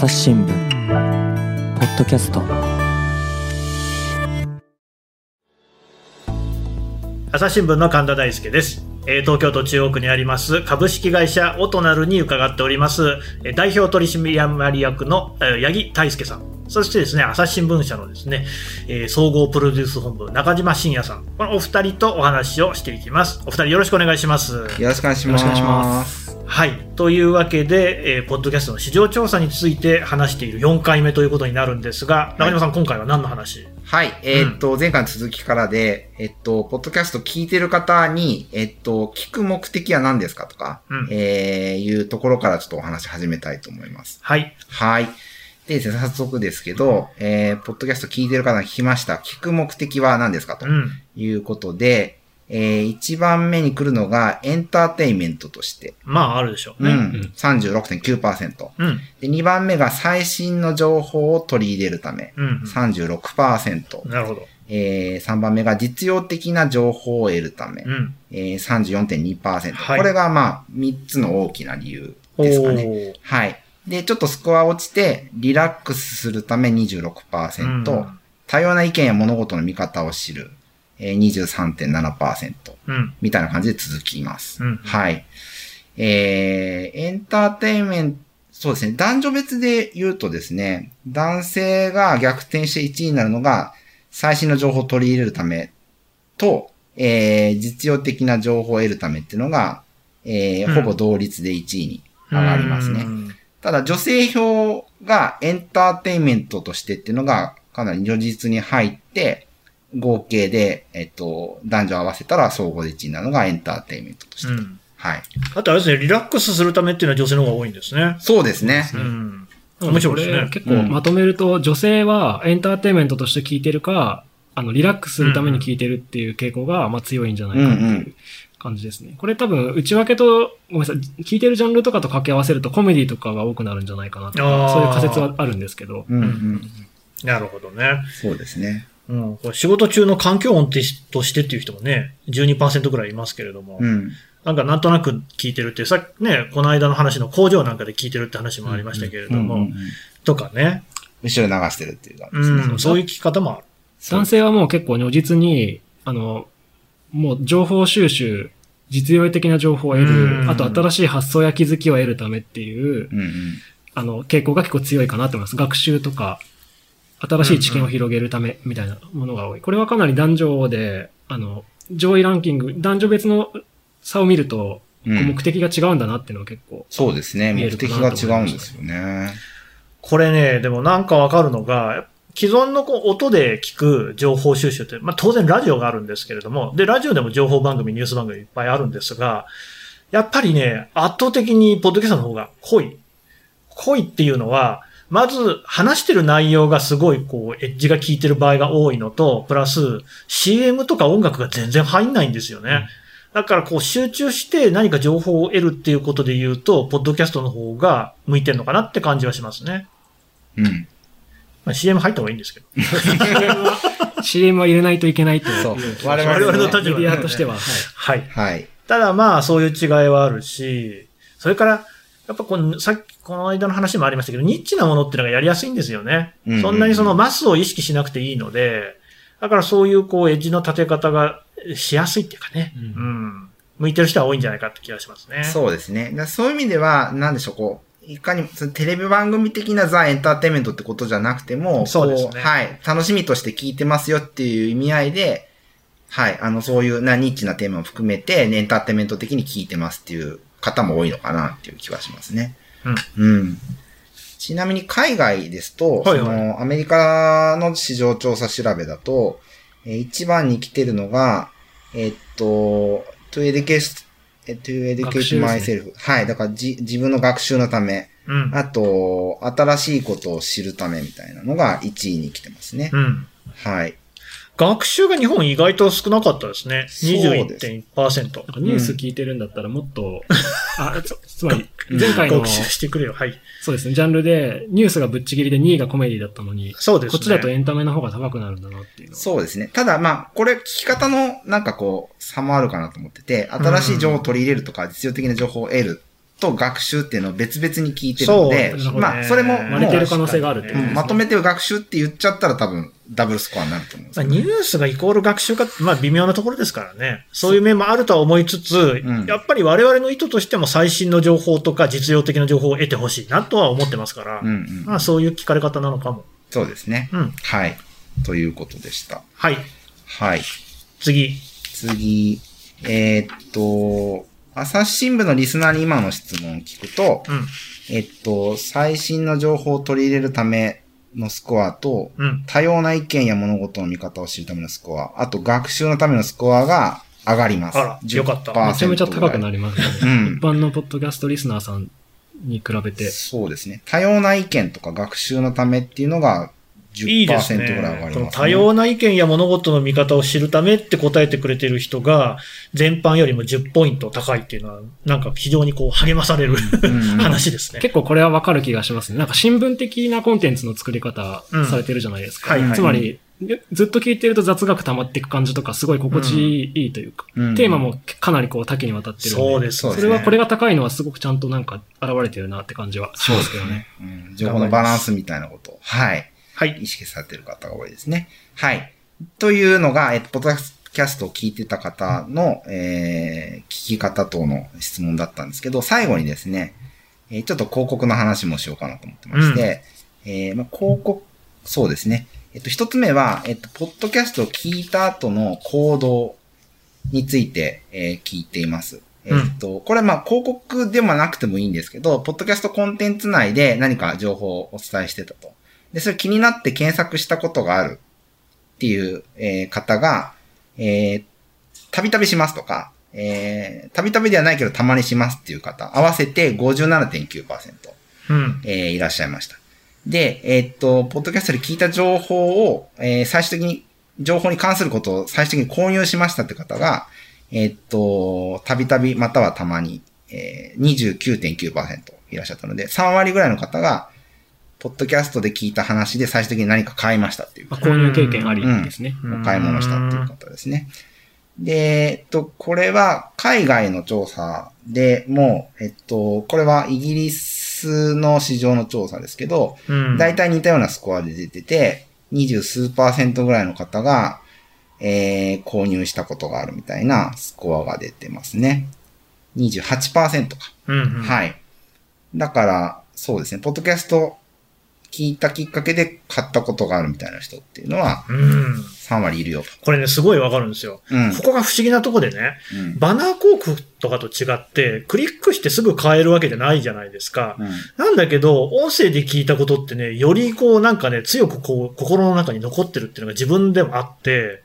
朝日新聞ポッドキャスト朝日新聞の神田大輔です。えー東京都中央区にあります株式会社オトナルに伺っております、えー代表取締役のえー八木大輔さん。そしてですね、朝日新聞社のですね、えー総合プロデュース本部中島信也さん。このお二人とお話をしていきます。お二人よろしくお願いします。よろしくお願いします。はい。というわけで、えーポッドキャストの市場調査について話している4回目ということになるんですが、中島さん、今回は何の話？はい。えーっと、前回の続きからで、えっと、ポッドキャスト聞いてる方に、えっと、聞く目的は何ですかとか、うんえー、いうところからちょっとお話し始めたいと思います。はい。はい。でですね、早速ですけど、えー、ポッドキャスト聞いてる方に聞きました。聞く目的は何ですかとうん。いうことで、えー、一番目に来るのがエンターテインメントとして、まあ、あるでしょうね。うん、36.9%。うん。で、2番目が最新の情報を取り入れるため、うん。36%。なるほど。えー、3番目が実用的な情報を得るため、うん。えー、34.2%、はいこれがまあ、3つの大きな理由ですかね。はい。で、ちょっとスコア落ちて、リラックスするため26%、うん多様な意見や物事の見方を知る、えー、23.7%うん。みたいな感じで続きます。うんはい。えー、エンターテインメント、そうですね。男女別で言うとですね、男性が逆転して1位になるのが、最新の情報を取り入れるためと、えー、実用的な情報を得るためっていうのが、えーうんほぼ同率で1位に上がりますね。うんただ、女性票がエンターテインメントとしてっていうのがかなり如実に入って、合計で、えっと、男女合わせたら総合で1位になるのがエンターテインメントとして。うん。はい。あとあれですね、リラックスするためっていうのは女性の方が多いんですね。そうですね。うん。面白いですねこれ。結構まとめると、女性はエンターテインメントとして聞いてるか、あの、リラックスするために聞いてるっていう傾向が、まあ強いんじゃないかってうんういう感じですね。これ多分、内訳と、ごめんなさい、聞いてるジャンルとかと掛け合わせるとコメディとかが多くなるんじゃないかなとか、そういう仮説はあるんですけど。うんうん。なるほどね。そうですね。うん。これ仕事中の環境音としてっていう人もね、12%ぐらいいますけれども、うん。なんかなんとなく聞いてるって、さっきね、この間の話の工場なんかで聞いてるって話もありましたけれども、とかね。後ろ流してるっていう感じうですね。ん。そういう聞き方もある。男性はもう結構如実に、あの、もう情報収集、実用的な情報を得うんる、あと新しい発想や気づきを得るためっていう、うんうん。あの、傾向が結構強いかなと思います。学習とか、新しい知見を広げるためみたいなものが多い。これはかなり男女で、あの、上位ランキング、男女別の差を見ると、目的が違うんだなっていうのは結構。そうですね。目的が違うんですよね。これね、でもなんかわかるのが、既存のこう音で聞く情報収集って、まあ当然ラジオがあるんですけれども、で、ラジオでも情報番組、ニュース番組いっぱいあるんですが、やっぱりね、圧倒的にポッドキャストの方が濃い。濃いっていうのは、まず話してる内容がすごいこう、エッジが効いてる場合が多いのと、プラス CM とか音楽が全然入んないんですよね。だからこう集中して何か情報を得るっていうことで言うと、ポッドキャストの方が向いてるのかなって感じはしますね。うん。まあ、CM 入った方がいいんですけど。CM は入れないといけないという。そう我我々の立場でねメディアとしては。はい。はい。はい。ただまあ、そういう違いはあるし、それから、やっぱこの、さっき、この間の話もありましたけど、ニッチなものっていうのがやりやすいんですよね。うんうんうんそんなにそのマスを意識しなくていいので、だからそういうこう、エッジの立て方がしやすいっていうかね、ううんん。向いてる人は多いんじゃないかって気がしますね。そうですね。だそういう意味では、なんでしょう、こう、いかにも、そのテレビ番組的なザ・エンターテインメントってことじゃなくても、そうですねこはい。楽しみとして聞いてますよっていう意味合いで、はい。あの、そういうな、ニッチなテーマを含めて、エンターテインメント的に聞いてますっていう方も多いのかなっていう気はしますね。うん。うん。ちなみに海外ですと、はいはいその、アメリカの市場調査調べだと、えー一番に来てるのが、えっと、to educate, え to 学 educate 習ですね myself. はい。だからじ、自分の学習のため、うん。あと、新しいことを知るためみたいなのが1位に来てますね。うん。はい。学習が日本意外と少なかったですね。そうです21.1%。なんかニュース聞いてるんだったらもっと、あ、つつまり、前回の学、習してくれよ。はい。そうですね、ジャンルで、ニュースがぶっちぎりで2位がコメディだったのに、そうですね。こっちだとエンタメの方が高くなるんだなっていう。そうですね。ただ、まあ、これ聞き方のなんかこう、差もあるかなと思ってて、新しい情報を取り入れるとか、実用的な情報を得るっと学習っていうのを別々に聞いてるのでまあ、それも割れてる可能性があるってね。うんまとめて学習って言っちゃったら多分ダブルスコアになると思うんですまあ、ニュースがイコール学習か、まあ微妙なところですからね。そういう面もあるとは思いつつ、んやっぱり我々の意図としても最新の情報とか実用的な情報を得てほしいなとは思ってますから、うんうん。まあそういう聞かれ方なのかも。そうですね。うん。はい。ということでした。はい。はい。次。次、えーっと、朝日新聞のリスナーに今の質問を聞くと、うん。えっと、最新の情報を取り入れるためのスコアと、うん。多様な意見や物事の見方を知るためのスコア、あと学習のためのスコアが上がります。あらよかった10%めちゃめちゃ高くなる。りますね。うん一般のポッドキャストリスナーさんに比べて。そうですね。多様な意見とか学習のためっていうのがいいです10%ね。ぐらい上がりこのます、多様な意見や物事の見方を知るためって答えてくれてる人が、全般よりも10ポイント高いっていうのは、なんか非常にこう励まされるうん話ですね。結構これはわかる気がしますね。なんか新聞的なコンテンツの作り方されてるじゃないですか。うんはいはいつまり、ずっと聞いてると雑学溜まっていく感じとかすごい心地いいというか、うんテーマもかなりこう多岐にわたってるんで。そうですそうそれはこれが高いのはすごくちゃんとなんか現れてるなって感じはしますけどね。うん情報のバランスみたいなことを。はい。はい。意識されてる方が多いですね。はい。というのが、えっと、ポッドキャストを聞いてた方の、えー、聞き方等の質問だったんですけど、最後にですね、えーちょっと広告の話もしようかなと思ってまして、えーまあ、広告、そうですね。えっと、一つ目は、えっと、ポッドキャストを聞いた後の行動について、えー聞いています。えっと、これまあ広告でもなくてもいいんですけど、ポッドキャストコンテンツ内で何か情報をお伝えしてたと。で、それ気になって検索したことがあるっていう、えー方が、えーたびたびしますとか、えーたびたびではないけどたまにしますっていう方、合わせて57.9%、うん。えーいらっしゃいました。で、えーっと、ポッドキャストで聞いた情報を、えー最終的に、情報に関することを最終的に購入しましたって方が、えーっと、たびたびまたはたまに、えー、29.9%いらっしゃったので、3割ぐらいの方が、ポッドキャストで聞いた話で最終的に何か買いましたっていうまあ、購入経験ありですね。うんお買い物したっていう方ですね。で、えっと、これは海外の調査でもう、えっと、これはイギリスの市場の調査ですけど、うん。大体似たようなスコアで出てて、二十数パーセントぐらいの方が、えー、購入したことがあるみたいなスコアが出てますね。28%か。うんうん。はい。だから、そうですね、ポッドキャスト聞いたきっかけで買ったことがあるみたいな人っていうのはうん。3割いるよと。これね、すごいわかるんですよ。うん。ここが不思議なとこでね、うんバナー広告とかと違って、クリックしてすぐ買えるわけじゃないじゃないですか。うんなんだけど、音声で聞いたことってね、よりこうなんかね、強くこう、心の中に残ってるっていうのが自分でもあって、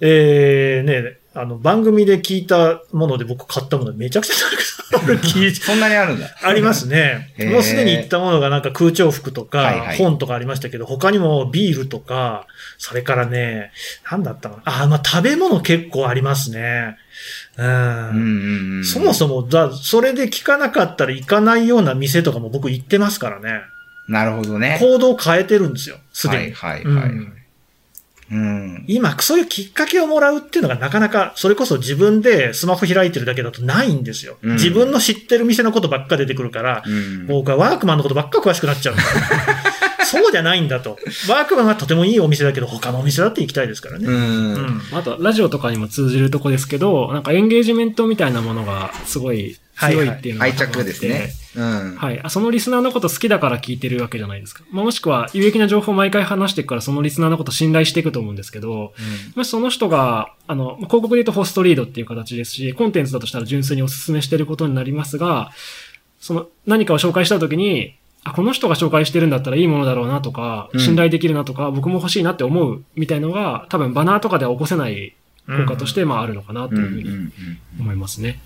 えー、ね、あの、番組で聞いたもので僕買ったものめちゃくちゃたくさんある気 そんなにあるんだ。ありますねもうすでに言ったものがなんか空調服とか本とかありましたけど、他にもビールとか、それからね、なんだったかな。あ、まあ食べ物結構ありますね。うん。うんうんうん。そもそも、だ、それで聞かなかったら行かないような店とかも僕行ってますからね。なるほどね。行動を変えてるんですよ。すでに。はいはいうんはいはい。うん。今、そういうきっかけをもらうっていうのがなかなか、それこそ自分でスマホ開いてるだけだとないんですよ。うん自分の知ってる店のことばっか出てくるから、うん僕はワークマンのことばっか詳しくなっちゃうんだ。そうじゃないんだと。ワークマンはとてもいいお店だけど、他のお店だって行きたいですからね。うん。うんあと、ラジオとかにも通じるとこですけど、なんかエンゲージメントみたいなものがすごい強いっていうのが愛着ですね。うん。はい。あそのリスナーのこと好きだから聞いてるわけじゃないですか。まあ、もしくは有益な情報を毎回話していくからそのリスナーのこと信頼していくと思うんですけど、もしその人が、あの、まあ広告で言うとホストリードっていう形ですし、コンテンツだとしたら純粋にお勧めしてることになりますが、その何かを紹介したときに、あ、この人が紹介してるんだったらいいものだろうなとか、うん信頼できるなとか、僕も欲しいなって思うみたいのが、多分バナーとかでは起こせない効果として、まああるのかなとうんいうふうにうんうん思いますね。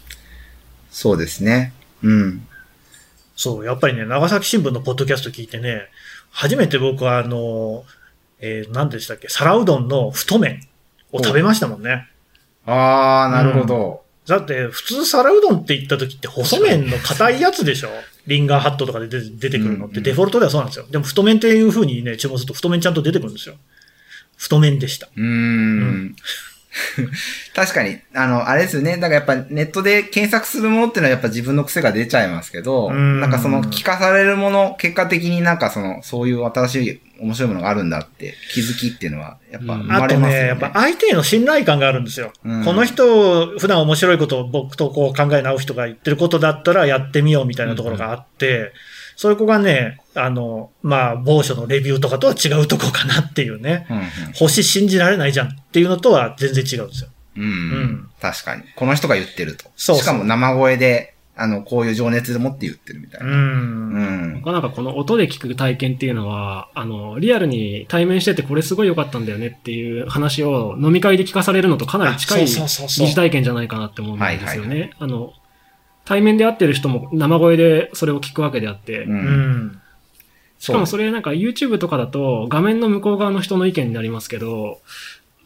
そうですね。うん。そう、やっぱりね、長崎新聞のポッドキャスト聞いてね、初めて僕はあの、えー、何でしたっけ、皿うどんの太麺を食べましたもんね。あー、なるほど。だって、普通皿うどんって言った時って細麺の硬いやつでしょ？リンガーハットとかで出てくるのっうんうんてデフォルトではそうなんですよ。でも太麺っていう風にね、注文すると太麺ちゃんと出てくるんですよ。太麺でした。うーん。確かに、あの、あれですよね。だからやっぱネットで検索するものっていうのはやっぱ自分の癖が出ちゃいますけど、うんなんかその聞かされるもの、結果的になんかその、そういう新しい面白いものがあるんだって気づきっていうのは、やっぱ生まれますよね。やっぱ相手への信頼感があるんですよ。うんこの人、普段面白いことを僕とこう考え直う人が言ってることだったらやってみようみたいなところがあって、そういう子がね、あの、まあ、某所のレビューとかとは違うとこかなっていうね。うん星信じられないじゃんっていうのとは全然違うんですよ。うん。うん。うん確かに。この人が言ってると。そうしかも生声で、あの、こういう情熱でもって言ってるみたいうな。ん。うん。なんかこの音で聞く体験っていうのは、あの、リアルに対面しててこれすごい良かったんだよねっていう話を飲み会で聞かされるのとかなり近いあそうそうそうそう疑似体験じゃないかなって思うんですよね。あの、対面で会ってる人も生声でそれを聞くわけであって、う。うんん。しかもそれなんか YouTube とかだと画面の向こう側の人の意見になりますけど、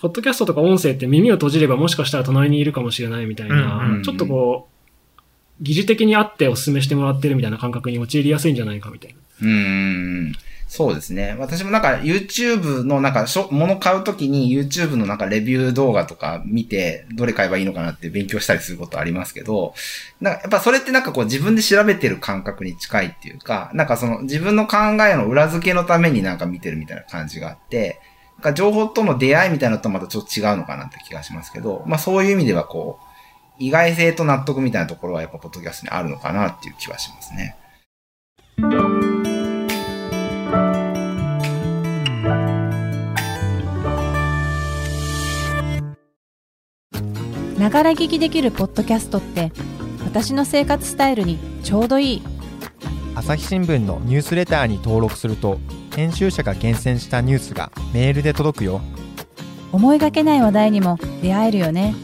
ポッドキャストとか音声って耳を閉じればもしかしたら隣にいるかもしれないみたいな、ちょっとこう、疑似的にあってお勧めしてもらってるみたいな感覚に陥りやすいんじゃないかみたいな。うーん。そうですね。私もなんか YouTube のなんかしょ、物買うときに YouTube のなんかレビュー動画とか見て、どれ買えばいいのかなって勉強したりすることありますけど、なんかやっぱそれってなんかこう自分で調べてる感覚に近いっていうか、なんかその自分の考えの裏付けのためになんか見てるみたいな感じがあって、なんか情報との出会いみたいなのとまたちょっと違うのかなって気がしますけど、まあそういう意味ではこう、意外性と納得みたいなところはやっぱポッドキャストにあるのかなっていう気はしますね。ながら聞きできるポッドキャストって私の生活スタイルにちょうどいい。朝日新聞のニュースレターに登録すると編集者が厳選したニュースがメールで届くよ。思いがけない話題にも出会えるよね。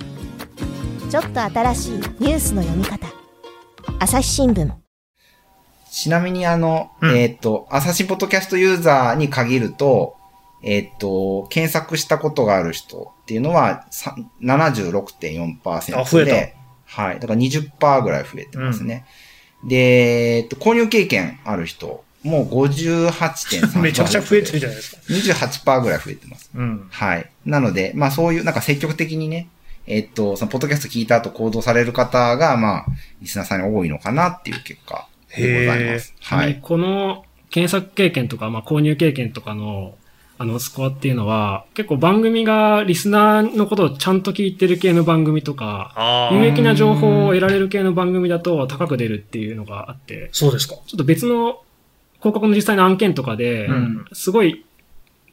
ちょっと新しいニュースの読み方。朝日新聞。ちなみにあの、うん。えっ、と、朝日ポッドキャストユーザーに限ると、えっ、と、検索したことがある人っていうのはさ76.4%で、あ増えはい。だから20%ぐらい増えてますね。で、えっと、購入経験ある人、もう58.3%。めちゃくちゃ増えてるじゃないですか。28%ぐらい増えてます。うん。はい。なので、まあそういう、なんか積極的にね、えっと、その、ポッドキャスト聞いた後行動される方が、まあ、リスナーさんに多いのかなっていう結果でございます。はい。この検索経験とか、まあ、購入経験とかの、あの、スコアっていうのは、結構番組がリスナーのことをちゃんと聞いてる系の番組とか、あ有益な情報を得られる系の番組だと高く出るっていうのがあって、そうですか。ちょっと別の広告の実際の案件とかで、うん。すごい、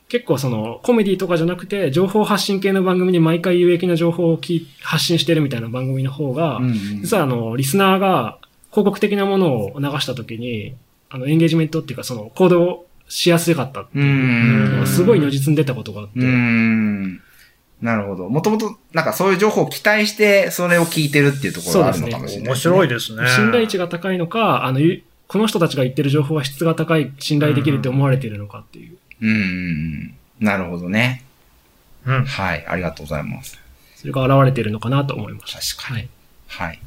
結構そのコメディとかじゃなくて、情報発信系の番組に毎回有益な情報をき発信してるみたいな番組の方が、うんうん。実はあの、リスナーが広告的なものを流した時に、あの、エンゲージメントっていうかその行動しやすかったってういうすごい如実に出たことがあって。なるほど。もともと、なんかそういう情報を期待して、それを聞いてるっていうところがあるのかもしれない、面白いですね。信頼値が高いのか、あの、ゆこの人たちが言ってる情報は質が高い、信頼できるって思われているのかっていう。うん。なるほどね。うん。はい。ありがとうございます。それが現れているのかなと思いました。確かに。はい。はい。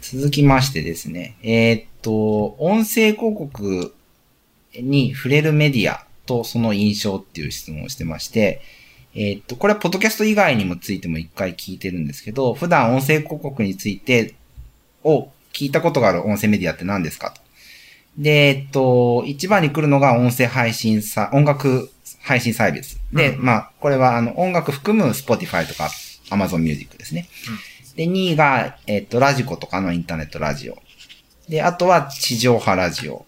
続きましてですね。えーっと、音声広告に触れるメディアとその印象っていう質問をしてまして、えーっと、これはポッドキャスト以外にもついても一回聞いてるんですけど、普段音声広告についてを聞いたことがある音声メディアって何ですかと。で、えっと、一番に来るのが音声配信さ、音楽配信サービス。で、うんまあ、これはあの、音楽含む Spotify とか Amazon Music ですね。で、2位が、えっと、ラジコとかのインターネットラジオ。で、あとは地上波ラジオ。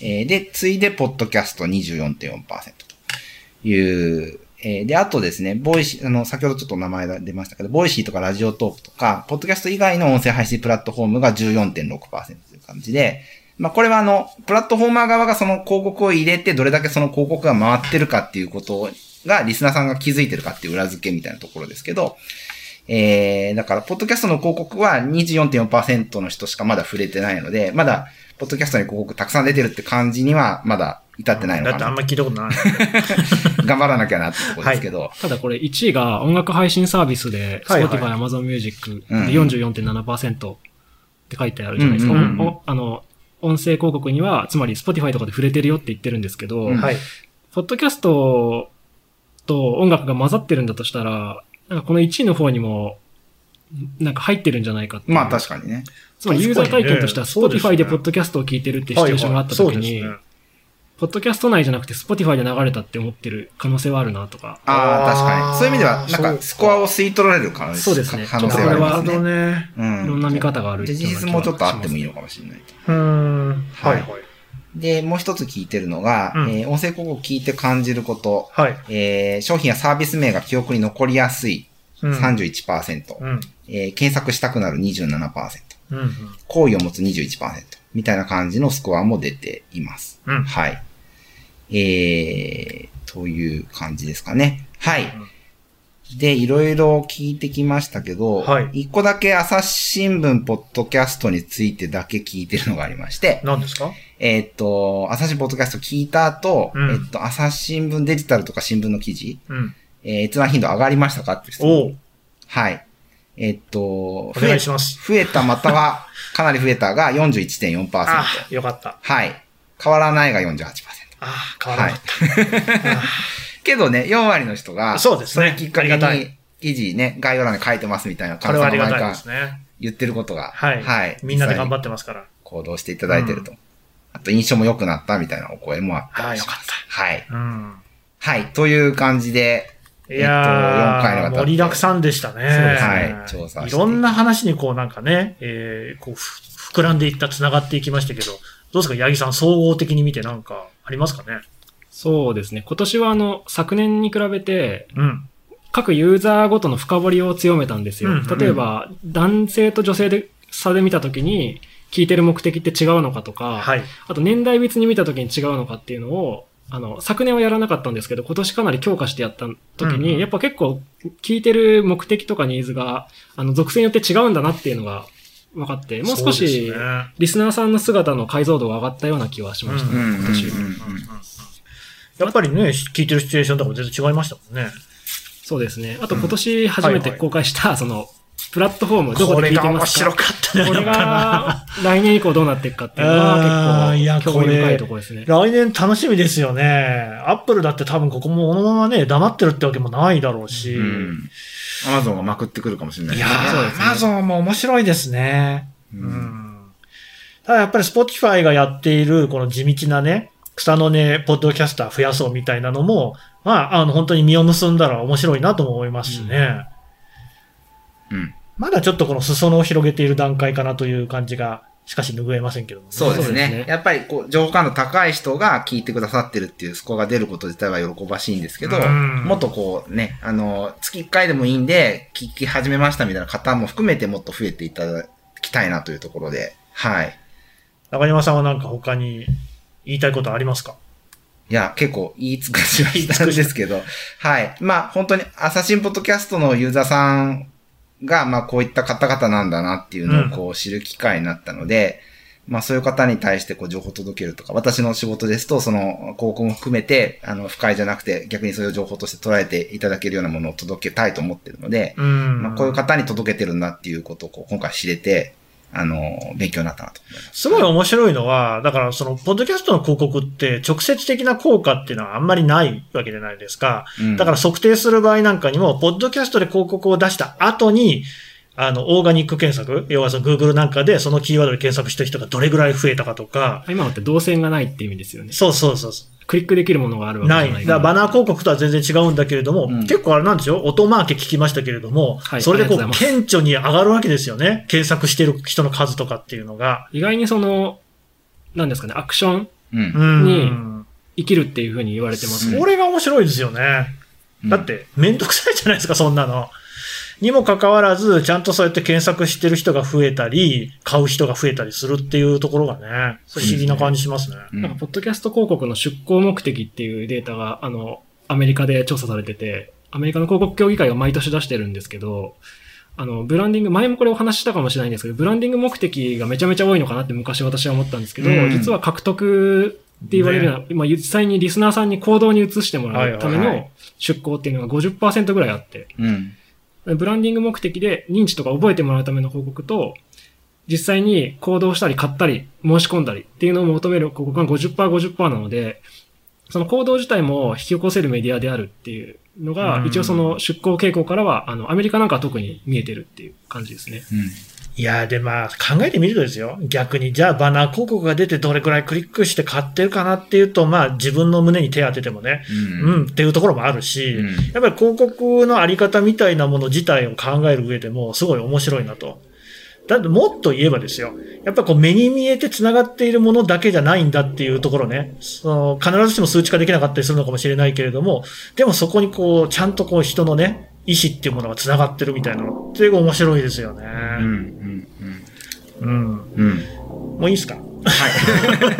えーで、次いで、ポッドキャスト24.4%と。いう、えーで、あとですね、ボイシー、あの、先ほどちょっと名前が出ましたけど、ボイシーとかラジオトークとか、ポッドキャスト以外の音声配信プラットフォームが14.6%という感じで、まあ、これはあの、プラットフォーマー側がその広告を入れて、どれだけその広告が回ってるかっていうことが、リスナーさんが気づいてるかっていう裏付けみたいなところですけど、えー、だから、ポッドキャストの広告は24.4%の人しかまだ触れてないので、まだ、ポッドキャストに広告たくさん出てるって感じには、まだ至ってないのかな。だってあんまり聞いたことない。頑張らなきゃなってところですけど。ただこれ1位が音楽配信サービスで、はいはい Spotify、Amazon Music でうん44.7%って書いてあるじゃないですか。うんうんうんおあの、音声広告には、つまり Spotify とかで触れてるよって言ってるんですけど、うんはい。ポッドキャストと音楽が混ざってるんだとしたら、なんかこの1位の方にも、なんか入ってるんじゃないかまあ確かにね。つまりユーザー体験としては Spotify でポッドキャストを聞いてるっていうシチュエーションがあった時に、ポッドキャスト内じゃなくて Spotify で流れたって思ってる可能性はあるなとか。ああ、確かに。そういう意味では、なんかか、スコアを吸い取られる可能そうですね可能性はありますなるほどね。いろんな見方があるで事実もちょっとあってもいいのかもしれない。うーん。はいはい。で、もう一つ聞いてるのが、うんえー音声広告を聞いて感じること、はい。えー商品やサービス名が記憶に残りやすいうん31%、うん。えー検索したくなる27%、うんうん。好意を持つ21%、みたいな感じのスコアも出ています。うんはい。えー、という感じですかね。はい。で、いろいろ聞いてきましたけど、はい一個だけ朝日新聞ポッドキャストについてだけ聞いてるのがありまして、何ですか？えーっと、朝日ポッドキャスト聞いた後、うんえっと、朝日新聞デジタルとか新聞の記事、うん。えー閲覧頻度上がりましたかって質問。はい。えっと、お願いします。増えたまたは、かなり増えたが41.4%。あ、よかった。はい。変わらないが48%。あ、変わらなかった。けどね、4割の人が、そうですねきっかけに、記事ね、概要欄に書いてますみたいなこれはありがたい毎回。言ってることが、はい。はい。みんなで頑張っってますから。行動していただいてると。あと、印象も良くなったみたいなお声もあったありします。よかっはい。うん。はい。という感じで、いや4回にわたー、って盛りだくさんでしたね。そうですねはい調査いろんな話にこうなんかね、えー、こうふ膨らんでいった、繋がっていきましたけど、どうですか、八木さん、総合的に見てなんかありますかね？そうですね。今年はあの、昨年に比べて、うん。各ユーザーごとの深掘りを強めたんですよ。うんうん例えば、男性と女性で差で見たときに、聞いてる目的って違うのかとか、はい。あと年代別に見たときに違うのかっていうのを、あの、昨年はやらなかったんですけど、今年かなり強化してやったときに、うんうんやっぱ結構聞いてる目的とかニーズが、あの、属性によって違うんだなっていうのが分かって、もう少しリスナーさんの姿の解像度が上がったような気はしましたね、今年。うんやっぱりね、聞いてるシチュエーションとかも全然違いましたもんね。そうですね。あと今年初めて公開した、その、プラットフォーム、どこで聞いてますか？これが面白かったね。これが、来年以降どうなっていくかっていうのあはーいや結構、興味深いところですね。来年楽しみですよね。アップルだって多分ここもこのままね、黙ってるってわけもないだろうし。うん。アマゾンがまくってくるかもしれないね。そうですねー、アマゾンも面白いですね。ううんん。ただやっぱり Spotify がやっているこの地道なね、草の根、ポッドキャスター増やそうみたいなのも、まあ、あの、本当に実を結んだら面白いなとも思いますしね。うん。まだちょっとこの裾野を広げている段階かなという感じが、しかし拭えませんけどもね。そうですそうですね。ねやっぱりこう、情報感度高い人が聞いてくださってるっていうスコアが出ること自体は喜ばしいんですけど、うんもっとこうね、あの、月1回でもいいんで、聞き始めましたみたいな方も含めてもっと増えていただきたいなというところで、はい。中島さんはなんか他に言いたいことありますか？いや、結構言い尽くしはしたんですけど、はい。まあ本当に、朝新ポッドキャストのユーザーさんが、まあこういった方々なんだなっていうのをこう知る機会になったので、まあそういう方に対してこう情報を届けるとか、私の仕事ですと、その広告も含めて、あの、不快じゃなくて逆にそういう情報として捉えていただけるようなものを届けたいと思ってるので、うん。まあこういう方に届けてるんだっていうことをこう今回知れて、あの、勉強になったなと思います。すごい面白いのは、だからその、ポッドキャストの広告って直接的な効果っていうのはあんまりないわけじゃないですか。うんだから測定する場合なんかにも、ポッドキャストで広告を出した後に、あの、オーガニック検索、要はその Google なんかでそのキーワードで検索した人がどれぐらい増えたかとか、今のって動線がないって意味ですよね。そうそうそうそう。クリックできるものがあるわけじゃな。ないいだからバナー広告とは全然違うんだけれども、うん結構あれなんですよ。音マーケ聞きましたけれども、はいそれでこう、顕著に上がるわけですよね。検索してる人の数とかっていうのが。意外にその、なんですかね、アクション。に生きるっていうふうに言われてますね。これが面白いですよね。だっ、て、めんどくさいじゃないですか、そんなの。にもかかわらず、ちゃんとそうやって検索してる人が増えたり、買う人が増えたりするっていうところがね、不思議な感じしますね。うん。なんか、ポッドキャスト広告の出稿目的っていうデータが、あの、アメリカで調査されてて、アメリカの広告協議会が毎年出してるんですけど、あの、ブランディング、前もこれお話ししたかもしれないんですけど、ブランディング目的がめちゃめちゃ多いのかなって昔私は思ったんですけど、うん。実は獲得って言われるような、今実際にリスナーさんに行動に移してもらうためはいはいはの出稿っていうのが50%ぐらいあって、うん。ブランディング目的で認知とか覚えてもらうための広告と、実際に行動したり買ったり申し込んだりっていうのを求める広告が50%、50%なので、その行動自体も引き起こせるメディアであるっていうのが、一応その出向傾向からは、あの、アメリカなんかは特に見えてるっていう感じですね。うん。いやーで、まあ、考えてみるとですよ。逆に、じゃあバナー広告が出てどれくらいクリックして買ってるかなっていうと、まあ、自分の胸に手当ててもね、うん。うん、っていうところもあるし、うんやっぱり広告のあり方みたいなもの自体を考える上でも、すごい面白いなと。だってもっと言えばですよ。やっぱこう目に見えて繋がっているものだけじゃないんだっていうところね。その必ずしも数値化できなかったりするのかもしれないけれども、でもそこにこう、ちゃんとこう人のね、意思っていうものが繋がってるみたいなのって面白いですよね。うん。うん。うん。もういいですか？はい。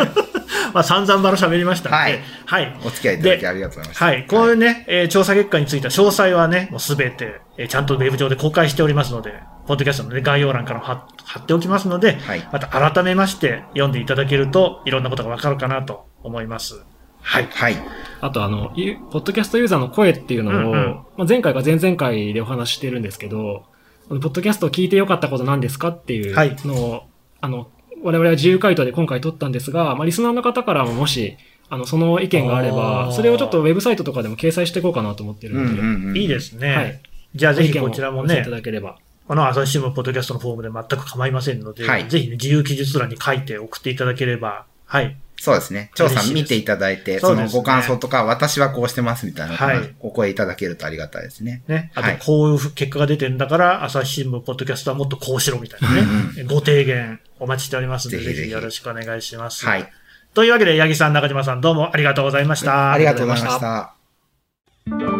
まあ散々バラ喋りましたので、はいはい。お付き合いいただきありがとうございました。はい。こういうね、えー調査結果については詳細はね、もうすべて、えーちゃんとウェブ上で公開しておりますので、ポッドキャストの、ね、概要欄からも貼貼っておきますので、はいまた改めまして読んでいただけると、いろんなことがわかるかなと思います。はい。はい。あとあの、ゆポッドキャストユーザーの声っていうのを、うんうんまあ、前回か前々回でお話ししてるんですけど、このポッドキャストを聞いてよかったことなんですかっていうはいのを、あの、我々は自由回答で今回取ったんですが、まあ、リスナーの方からももし、あの、その意見があれあば、ーそれをちょっとウェブサイトとかでも掲載していこうかなと思ってるうんので、うんうん。いいですね。はいじゃあぜひこちらもねいた、だければ。この朝日新聞ポッドキャストのフォームで全く構いませんので、はいぜひね、自由記述欄に書いて送っていただければ、はい。そうですね。調査見ていただいて、そのご感想とか、私はこうしてますみたいなはいお声いただけるとありがたいですね。ね。あはいと、こういう結果が出てんだから、朝日新聞ポッドキャストはもっとこうしろみたいなね。ご提言お待ちしておりますので、ぜひよろしくお願いします。はい。というわけで、八木さん、中島さん、どうもありがとうございました。ありがとうございました。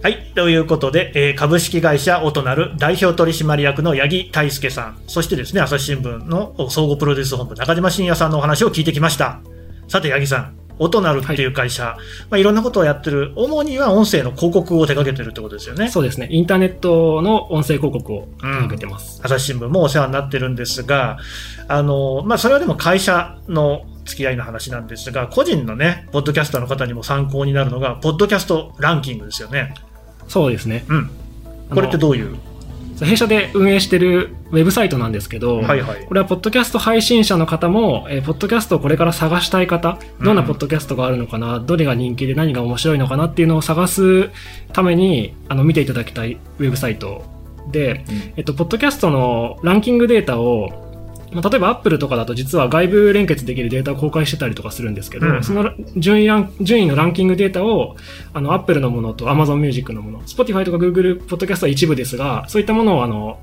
はい。ということで、えー株式会社オトナル代表取締役の八木大輔さん、そしてですね、朝日新聞の総合プロデュース本部中島信也さんのお話を聞いてきました。さて、八木さん、オトナルっていう会社、いまあ、いろんなことをやってる、主には音声の広告を手掛けてるってことですよね。そうですね。インターネットの音声広告を手掛けてます。朝日新聞もお世話になってるんですが、あの、まあ、それはでも会社の付き合いの話なんですが、個人のね、ポッドキャスターの方にも参考になるのが、ポッドキャストランキングですよね。そうですね。うん。これってどういう？弊社で運営してるウェブサイトなんですけど、はいはいこれはポッドキャスト配信者の方も、えーポッドキャストをこれから探したい方、どんなポッドキャストがあるのかな、どれが人気で何が面白いのかなっていうのを探すために、あの、見ていただきたいウェブサイトで、えっと、ポッドキャストのランキングデータを、まあ例えば Apple とかだと実は外部連結できるデータを公開してたりとかするんですけど、うんその順位ラン順位のランキングデータをあの Apple のものと Amazon Music のもの、Spotify とか Google ポッドキャストは一部ですが、そういったものをあの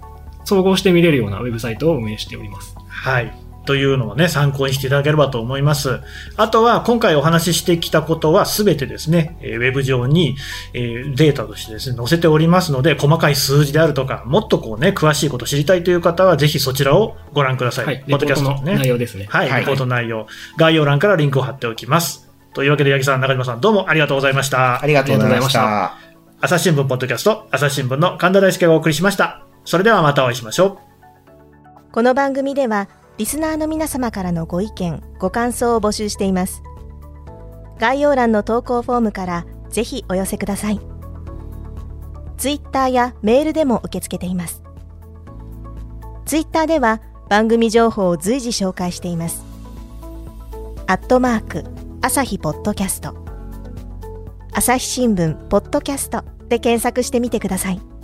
総合して見れるようなウェブサイトを運営しております。はい。というのをね、参考にしていただければと思います。あとは、今回お話ししてきたことはすべてですね、えーウェブ上に、えーデータとしてですね、載せておりますので、細かい数字であるとか、もっとこうね、詳しいことを知りたいという方は、ぜひそちらをご覧ください。はい、レポッドキャストね。内容ですね。はい、はいレポート内容。概要欄からリンクを貼っておきます。というわけで、八木さん、中島さん、どうもありがとうございました。ありがとうございましあた。朝日新聞ポッドキャスト、朝日新聞の神田大輔がお送りしました。それではまたお会いしましょう。この番組ではリスナーの皆様からのご意見ご感想を募集しています。概要欄の投稿フォームからぜひお寄せください。ツイッターやメールでも受け付けています。ツイッターでは番組情報を随時紹介しています。アットマーク朝日ポッドキャスト。朝日新聞ポッドキャストで検索してみてください。